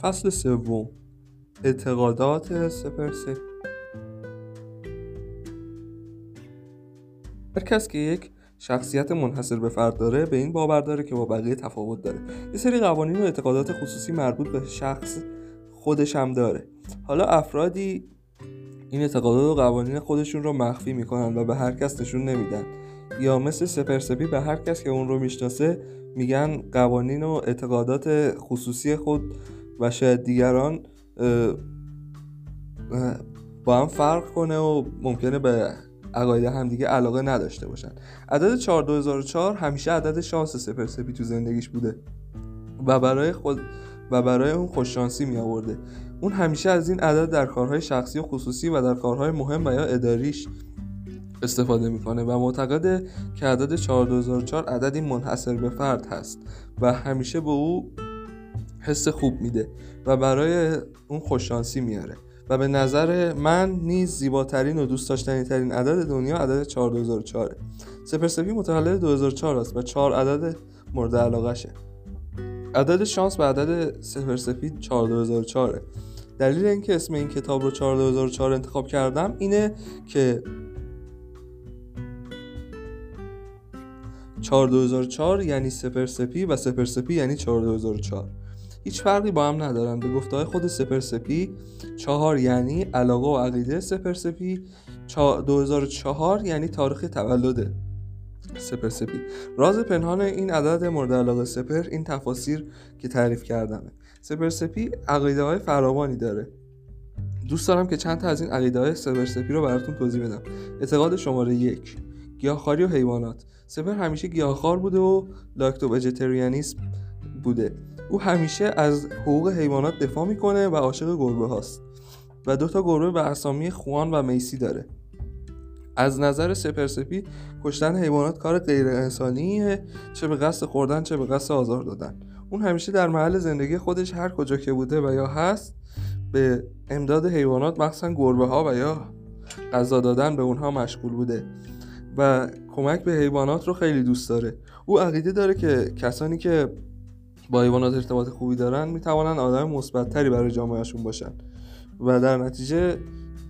فصل سوم. اعتقادات سپرسی هر کس که یک شخصیت منحصر به فرد داره به این باور داره که با بقیه تفاوت داره. یه سری قوانین و اعتقادات خصوصی مربوط به شخص خودش هم داره. حالا افرادی این اعتقادات و قوانین خودشون رو مخفی می‌کنن و به هر کس نشون نمیدن. یا مثل سپرسپی به هر کس که اون رو می‌شناسه میگن قوانین و اعتقادات خصوصی خود و شاید دیگران با هم فرق کنه و ممکنه به عقاید همدیگه علاقه نداشته باشن. عدد 4 2004 همیشه عدد شانس سپرسپی تو زندگیش بوده و برای خود و برای اون خوششانسی می آورده اون همیشه از این عدد در کارهای شخصی و خصوصی و در کارهای مهم و یا اداریش استفاده می‌کنه و معتقده که عدد 4 2004 عددی منحصر به فرد هست و همیشه به او حس خوب میده و برای اون خوششانسی میاره. و به نظر من نیز زیباترین و دوست داشتنی ترین عدد دنیا عدد 4 2004 سپرسپی متولد 2004 است و 4 عدد مورد علاقه شه عدد شانس به عدد سپرسپی 4 2004 دلیل اینکه اسم این کتاب رو 4 2004 انتخاب کردم اینه که 4 2004 یعنی سپرسپی و سپرسپی یعنی 4 2004 هیچ فرقی با هم ندارن. به گفته های خود سپرسپی چهار یعنی علاقه و عقیده. سپرسپی 2004 یعنی تاریخ تولد سپرسپی. راز پنهان این عدد مورد علاقه سپر این تفاسیر که تعریف کردمه. سپرسپی عقیده های فراوانی داره. دوست دارم که چند تا از این عقیده های سپرسپی رو براتون توضیح بدم. اعتقاد شماره یک گیاهخواری و حیوانات. سپر همیشه گیاهخوار بوده و لاکتو وجتریانیسم بوده. او همیشه از حقوق حیوانات دفاع می‌کنه و عاشق گربه هاست و دو تا گربه به اسامی خوان و میسی داره. از نظر سپرسپی کشتن حیوانات کار غیر انسانیه چه به قصد خوردن چه به قصد آزار دادن. اون همیشه در محل زندگی خودش هر کجا که بوده و یا هست به امداد حیوانات مخصوصا گربه ها و یا غذا دادن به اونها مشغول بوده و کمک به حیوانات رو خیلی دوست داره. او عقیده داره که کسانی که با حیوانات ارتباط خوبی دارن می‌توانن آدم مثبتتری برای جامعهشون باشن و در نتیجه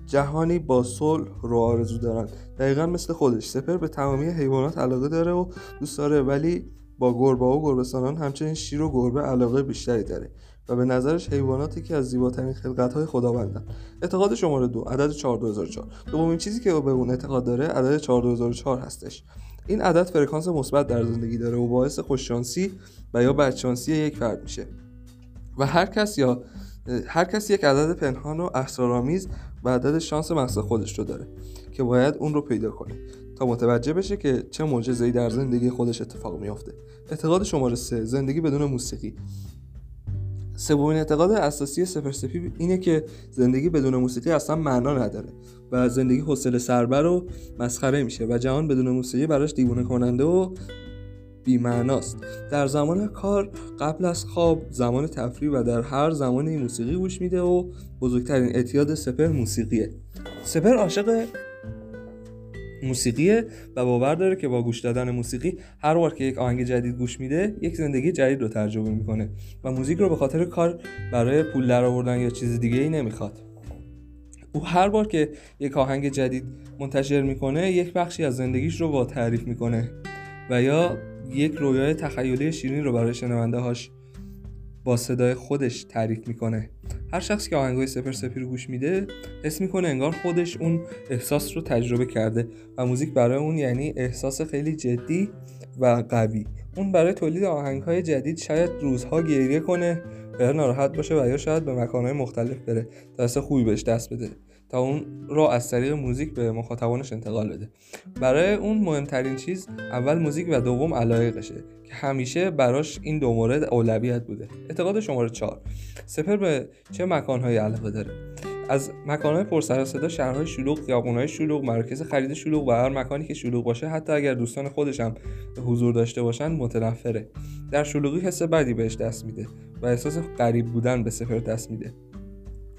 جهانی با صلح رو آرزو دارن. دقیقا مثل خودش. سپر به تمامی حیوانات علاقه داره و دوست داره ولی با گربه و گربستانان همچنین شیر و گربه علاقه بیشتری داره و به نظرش حیواناتی که از زیباترین خلقت های خداوندن اعتقاد شماره دو عدد 4 2004 دومین چیزی که به اون اعتقاد داره عدد 4 2004 هستش. این عدد فرکانس مثبت در زندگی داره و باعث خوششانسی و یا بدشانسی یک فرد میشه. و هر کس یا هر کس یک عدد پنهان و اسرارآمیز و عدد شانس مخصوص خودش رو داره که باید اون رو پیدا کنه. تا متوجه بشه که چه معجزه‌ای در زندگی خودش اتفاق میافته. اعتقاد شماره سه زندگی بدون موسیقی. سومین اعتقاد اساسی سپرسپی اینه که زندگی بدون موسیقی اصلا معنا نداره و زندگی حوصله سربر و مسخره میشه و جهان بدون موسیقی براش دیوونه کننده و بیمعناست. در زمان کار قبل از خواب زمان تفریح و در هر زمانی موسیقی گوش میده و بزرگترین اعتیاد سپر موسیقیه. سپر عاشق موسیقیه و باور داره که با گوش دادن موسیقی هر بار که یک آهنگ جدید گوش میده یک زندگی جدید رو تجربه می‌کنه و موزیک رو به خاطر کار برای پول درآوردن یا چیز دیگه ای نمی‌خواد. او هر بار که یک آهنگ جدید منتشر می‌کنه یک بخشی از زندگیش رو با تعریف می‌کنه و یا یک رویای تخیلی شیرین رو برای شنونده هاش با صدای خودش تعریف می‌کنه. هر شخص که آهنگای سپر سپی گوش میده حس می‌کنه انگار خودش اون احساس رو تجربه کرده و موزیک برای اون یعنی احساس خیلی جدی و قوی. اون برای تولید آهنگ های جدید شاید روزها گریه کنه یا ناراحت باشه و یا شاید به مکانهای مختلف بره. تا خوبی بهش دست بده. تا اون را از طریق موزیک به مخاطبانش انتقال بده. برای اون مهمترین چیز اول موزیک و دوم علایقشه که همیشه براش این دو مورد اولویت بوده. اعتقاد شماره چهار. سپر به چه مکانهایی علاقه داره؟ از مکانهای پر سر صدا شهرهای شلوغ خیابونهای شلوغ مراکز خرید شلوغ و هر مکانی که شلوغ باشه حتی اگر دوستان خودش هم حضور داشته باشن متنفره. در شلوغی حس بدی بهش دست میده و احساس غریب بودن به سفر دست میده.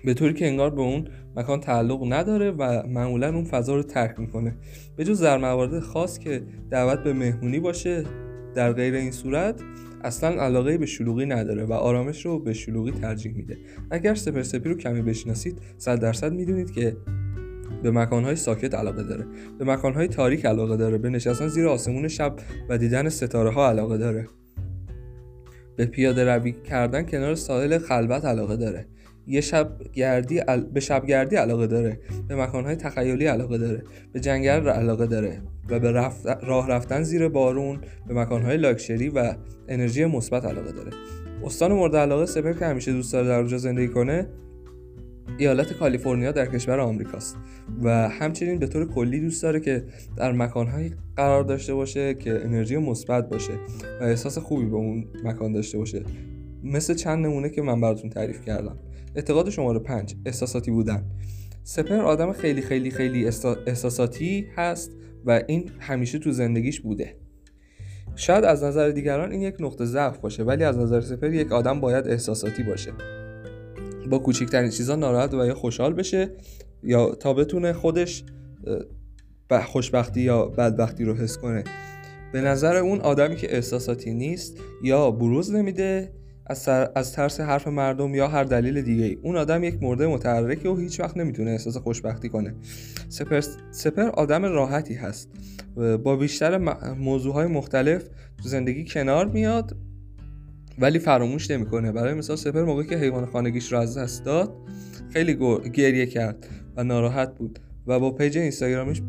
به طوری که انگار به اون مکان تعلق نداره و معمولا اون فضا رو ترک می‌کنه. به جز در موارد خاص که دعوت به مهمونی باشه در غیر این صورت اصلا علاقه به شلوغی نداره و آرامش رو به شلوغی ترجیح میده. اگر سپرسپی رو کمی بشناسید صد درصد می‌دونید که به مکانهای ساکت علاقه داره. به مکانهای تاریک علاقه داره. به نشستن زیر آسمون شب و دیدن ستاره ها علاقه داره. به پیاده روی کردن کنار ساحل خلوت علاقه داره. یه شب گردی به شب گردی علاقه داره به مکانهای تخیلی علاقه داره به جنگل علاقه داره و به رفت... راه رفتن زیر بارون به مکانهای لاکشری و انرژی مثبت علاقه داره. استان مورد علاقه سپر که همیشه دوست داره در اونجا زندگی کنه ایالت کالیفرنیا در کشور آمریکاست و همچنین به طور کلی دوست داره که در مکانهایی قرار داشته باشه که انرژی مثبت باشه و احساس خوبی به اون مکان داشته باشه. مثل چند نمونه که من براتون تعریف کردم. اعتقاد شماره پنج احساساتی بودن. سپر آدم خیلی خیلی خیلی احساساتی هست و این همیشه تو زندگیش بوده. شاید از نظر دیگران این یک نقطه ضعف باشه ولی از نظر سپر یک آدم باید احساساتی باشه. با کوچکترین چیزا ناراحت و یا خوشحال بشه یا تا بتونه خودش خوشبختی یا بدبختی رو حس کنه. به نظر اون آدمی که احساساتی نیست یا بروز نمیده از, از ترس حرف مردم یا هر دلیل دیگه ای اون آدم یک مرده متحرکه و هیچ وقت نمی‌تونه احساس خوشبختی کنه. سپر, سپر آدم راحتی هست. با بیشتر موضوع های مختلف تو زندگی کنار میاد ولی فراموش نمی‌کنه. برای مثال سپر موقعی که حیوان خانگیش رو از دست داد خیلی گریه کرد و ناراحت بود و با page اینستاگرامش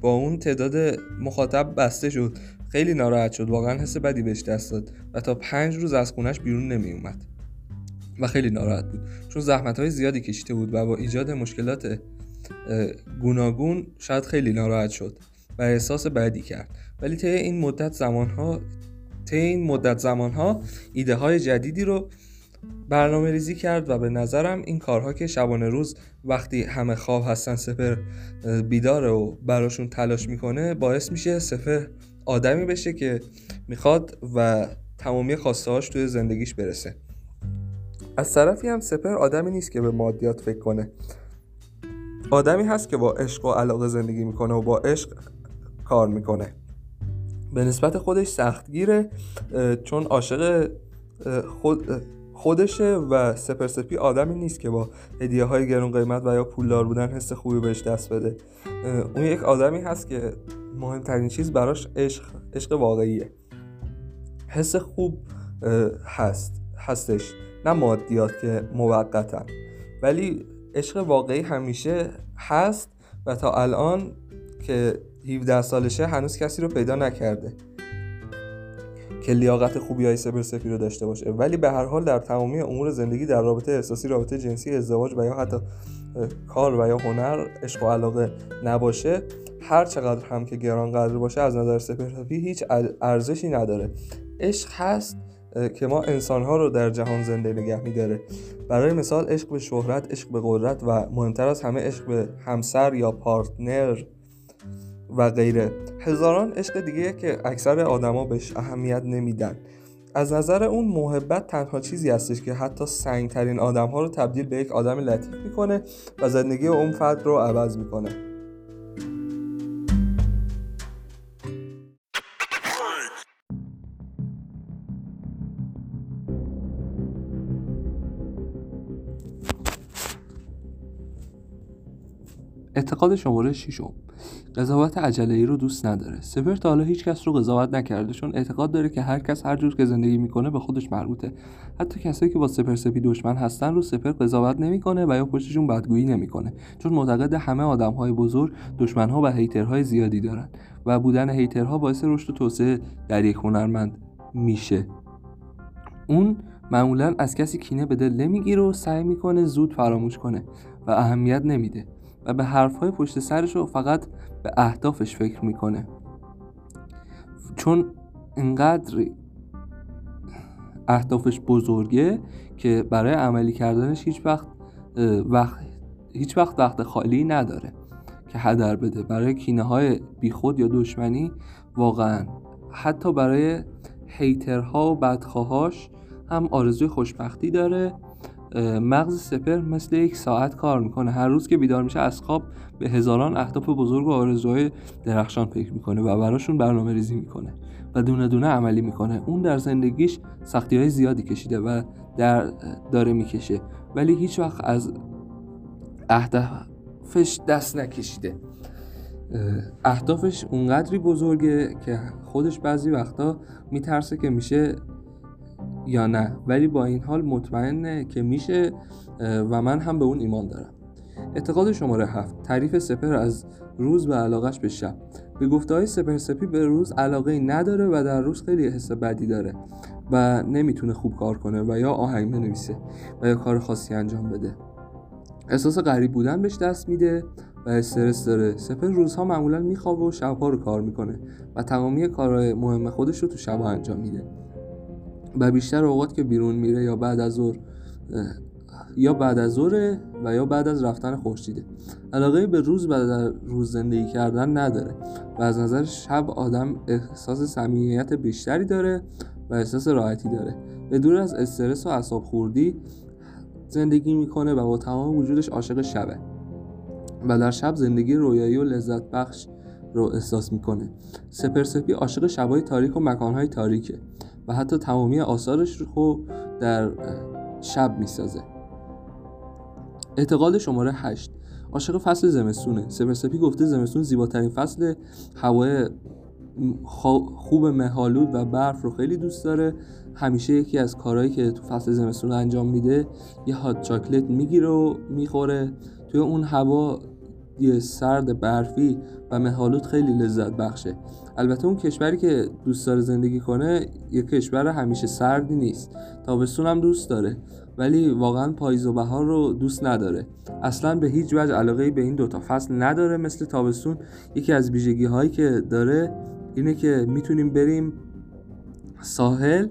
با اون تعداد مخاطب بسته شد. خیلی ناراحت شد واقعا حس بدی بهش دست داد و تا پنج روز از خونش بیرون نمی اومد و خیلی ناراحت بود چون زحمت های زیادی کشیده بود و با ایجاد مشکلات گوناگون شاید خیلی ناراحت شد و احساس بدی کرد. ولی طی این مدت زمانها طی این مدت زمانها ایده های جدیدی رو برنامه ریزی کرد و به نظرم این کارها که شبانه روز وقتی همه خواب هستن سفر بیداره و براشون تلاش می‌کنه باعث میشه سفر آدمی بشه که می‌خواد و تمامی هاش توی زندگیش برسه. از طرفی هم سپر آدمی نیست که به مادیات فکر کنه. آدمی هست که با عشق و علاقه زندگی می‌کنه و با عشق کار می‌کنه. به نسبت خودش سختگیره چون عاشق خود خودشه و سپر سپی آدمی نیست که با هدیه های گرون قیمت و یا پولدار بودن حس خوبی بهش دست بده. اون یک آدمی هست که مهمترین چیز براش عشق عشق واقعیه. حس خوب هست هستش. نه مادیات که موقتن. ولی عشق واقعی همیشه هست و تا الان که 17 سالشه هنوز کسی رو پیدا نکرده. که لیاقت خوبی های سبر سفی رو داشته باشه. ولی به هر حال در تمامی امور زندگی در رابطه احساسی رابطه جنسی ازدواج و یا حتی کار و یا هنر عشق و علاقه نباشه. هر چقدر هم که گران قدر باشه از نظر سپرسفی هیچ ارزشی نداره. عشق هست که ما انسانها رو در جهان زنده نگه میداره. برای مثال عشق به شهرت عشق به قدرت و مهمتر از همه عشق به همسر یا پارتنر و غیره. هزاران عشق دیگه که اکثر آدما بهش اهمیت نمیدن. از نظر اون محبت تنها چیزی هستش که حتی سنگترین آدم ها رو تبدیل به یک آدم لطیف می‌کنه و زندگی اون فرد رو عوض می‌کنه. اعتقاد شماره ششم. قضاوت عجله ای رو دوست نداره. سپر تا حالا هیچ کس رو قضاوت نکرده چون اعتقاد داره که هر کس هر جور که زندگی می‌کنه به خودش مربوطه. حتی کسایی که با سپر سپی دشمن هستن رو سپر قضاوت نمی‌کنه و یا پشتشون بدگویی نمی‌کنه چون معتقد همه آدم های بزرگ دشمن ها و هیترهای زیادی دارن و بودن هیترها باعث رشد و توسعه در یک هنرمند میشه. اون معمولا از کسی کینه به دل نمی‌گیره و سعی می‌کنه زود فراموش کنه و اهمیت نمیده. و به حرفهای پشت سرش رو فقط به اهدافش فکر می‌کنه. چون انقدر اهدافش بزرگه که برای عملی کردنش هیچ وقت وقت هیچ وقت وقت خالی نداره که هدر بده. برای کینه های بیخود یا دشمنی واقعا. حتی برای هیترها و بدخواهاش هم آرزوی خوشبختی داره. مغز سپر مثل یک ساعت کار می‌کنه. هر روز که بیدار میشه از خواب به هزاران اهداف بزرگ و آرزوهای درخشان فکر می‌کنه و براشون برنامه ریزی می‌کنه و دونه دونه عملی می‌کنه. اون در زندگیش سختی های زیادی کشیده و در داره می‌کشه. ولی هیچ وقت از اهدافش دست نکشیده. اهدافش اونقدری بزرگه که خودش بعضی وقتا میترسه که میشه یا نه. ولی با این حال مطمئنه که میشه و من هم به اون ایمان دارم. اعتقاد شماره هفت تعریف سپر از روز و علاقش به شب. به گفته های سپر سپی به روز علاقه نداره و در روز خیلی حس بدی داره و نمی‌تونه خوب کار کنه و یا آهنگ بنویسه و یا کار خاصی انجام بده. احساس غریب بودن بهش دست میده و استرس داره. سپر روزها معمولا میخوابه و شبها رو کار می‌کنه و تمامی کارهای مهم خودش رو تو شبها انجام میده. و بیشتر اوقات که بیرون میره یا بعد از ظهر یا بعد از ظهر و یا بعد از رفتن خورشیده. علاقه به روز و در روز زندگی کردن نداره و از نظر شب آدم احساس صمیمیت بیشتری داره و احساس راحتی داره. به دور از استرس و اعصاب خوردی زندگی می‌کنه و با تمام وجودش عاشق شبه و در شب زندگی رویایی و لذت بخش رو احساس می‌کنه. سپرسپی عاشق شبای تاریک و مکانهای تاریکه. و حتی تمامی آثارش رو در شب می‌سازه. اعتقاد شماره 8 عاشق فصل زمستونه. سپرسپی گفته زمستون زیباترین فصل هوای خوب مهالود و برف رو خیلی دوست داره. همیشه یکی از کارهایی که تو فصل زمستون انجام میده یه هات چاکلت می‌گیره و می‌خوره. توی اون هوا سرد برفی و مهالود خیلی لذت بخشه. البته اون کشوری که دوست داره زندگی کنه یه کشور همیشه سردی نیست. تابستون هم دوست داره ولی واقعا پاییز و بهار رو دوست نداره. اصلا به هیچ وجه علاقه به این دوتا فصل نداره مثل تابستون. یکی از ویژگی هایی که داره اینه که می‌تونیم بریم ساحل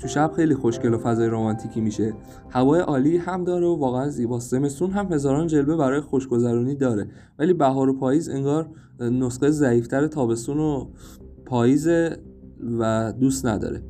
تو شب خیلی خوشگل و فضای رمانتیکی میشه. هوای عالی هم داره و واقعا زیباست زمستون هم هزاران جلبه برای خوشگذرونی داره. ولی بهار و پاییز انگار نسخه ضعیفتر تابستون و پاییز و دوست نداره.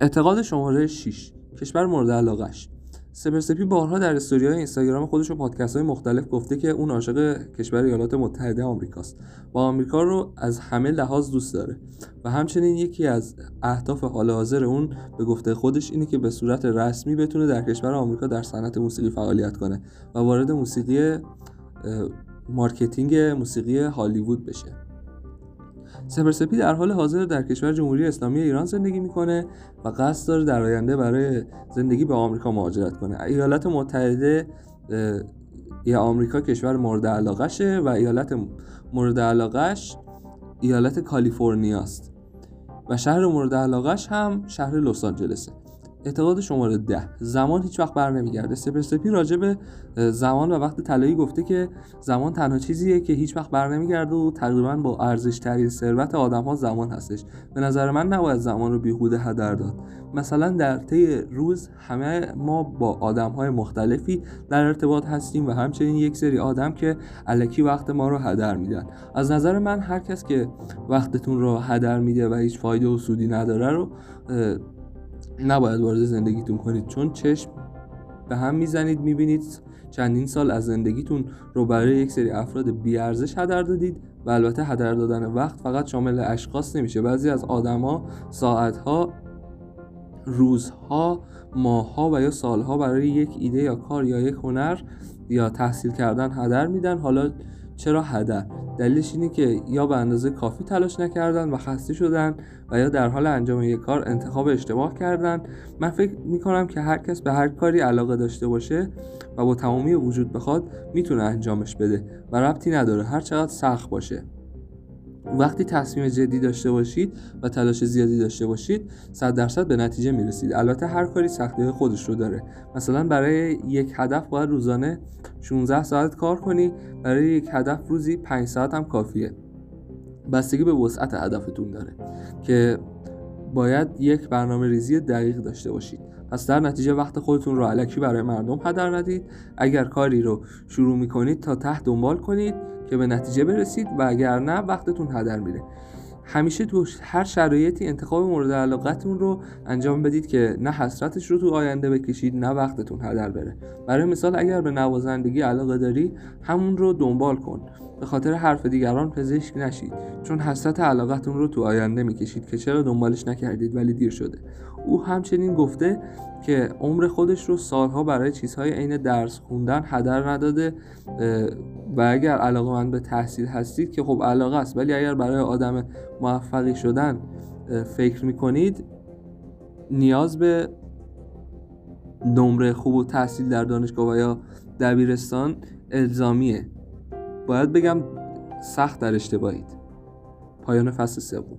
اعتقاد شماره 6 کشور مورد علاقش سپرسپی بارها در استوریهای اینستاگرام خودش و پادکست های مختلف گفته که اون عاشق کشور ایالات متحده آمریکاست و آمریکا رو از همه لحاظ دوست داره و همچنین یکی از اهداف حال حاضر اون به گفته خودش اینه که به صورت رسمی بتونه در کشور آمریکا در صنعت موسیقی فعالیت کنه و وارد موسیقی marketing موسیقی هالیوود بشه. سپرسپی در حال حاضر در کشور جمهوری اسلامی ایران زندگی می‌کنه و قصد داره در آینده برای زندگی به آمریکا مهاجرت کنه. ایالات متحده یا آمریکا کشور مورد علاقشه و ایالت مورد علاقش ایالت کالیفرنیا است و شهر مورد علاقش هم شهر لس آنجلسه. اعتقاد شماره ده. زمان هیچ وقت بر نمیگرده. سپرسپی راجع به زمان و وقت طلایی گفته که زمان تنها چیزیه که هیچ وقت بر نمیگرده و تقریبا با ارزش ترین ثروت آدم ها زمان هستش. به نظر من نباید زمان رو بیهوده هدر داد. مثلا در طی روز همه ما با آدم های مختلفی در ارتباط هستیم و همچنین یک سری آدم که علکی وقت ما رو هدر میدن. از نظر من هر کس که وقتتون رو هدر میده و هیچ فایده و سودی نداره رو نباید وارد زندگیتون کنید. چون چشم به هم می‌زنید می‌بینید چندین سال از زندگیتون رو برای یک سری افراد بیارزش هدر دادید و البته هدر دادن وقت فقط شامل اشخاص نمیشه. بعضی از آدما ساعتها روزها ماهها و یا سالها برای یک ایده یا کار یا یک هنر یا تحصیل کردن هدر میدن. حالا چرا هدر؟ دلیلش اینه که یا به اندازه کافی تلاش نکردن و خسته شدن و یا در حال انجام یک کار انتخاب اشتباه کردن. من فکر می‌کنم که هر کس به هر کاری علاقه داشته باشه و با تمامی وجود بخواد می‌تونه انجامش بده و ربطی نداره. هر چقدر سخت باشه. وقتی تصمیم جدی داشته باشید و تلاش زیادی داشته باشید 100 درصد به نتیجه می‌رسید. البته هر کاری سختی خودش رو داره. مثلا برای یک هدف باید روزانه 16 ساعت کار کنی برای یک هدف روزی 5 ساعت هم کافیه. بستگی به وسعت هدفتون داره که باید یک برنامه ریزی دقیق داشته باشید. پس در نتیجه وقت خودتون رو علکی برای مردم هدر ندید. اگر کاری رو شروع می‌کنید تا ته دنبال کنید. که به نتیجه برسید و اگر نه وقتتون هدر میره. همیشه تو هر شرایطی انتخاب مورد علاقتون رو انجام بدید که نه حسرتش رو تو آینده بکشید نه وقتتون هدر بره. برای مثال اگر به نوازندگی علاقه داری همون رو دنبال کن. به خاطر حرف دیگران پزشک نشید چون حسرت علاقتون رو تو آینده می‌کشید که چرا دنبالش نکردید ولی دیر شده. او همچنین گفته که عمر خودش رو سالها برای چیزهای عین درس خوندن هدر نداده و اگر علاقه من به تحصیل هستید که خب علاقه است ولی اگر برای آدم موفقی شدن فکر می‌کنید نیاز به نمره خوب و تحصیل در دانشگاه و یا دبیرستان الزامیه. باید بگم سخت در اشتباهید. پایان فصل سوم.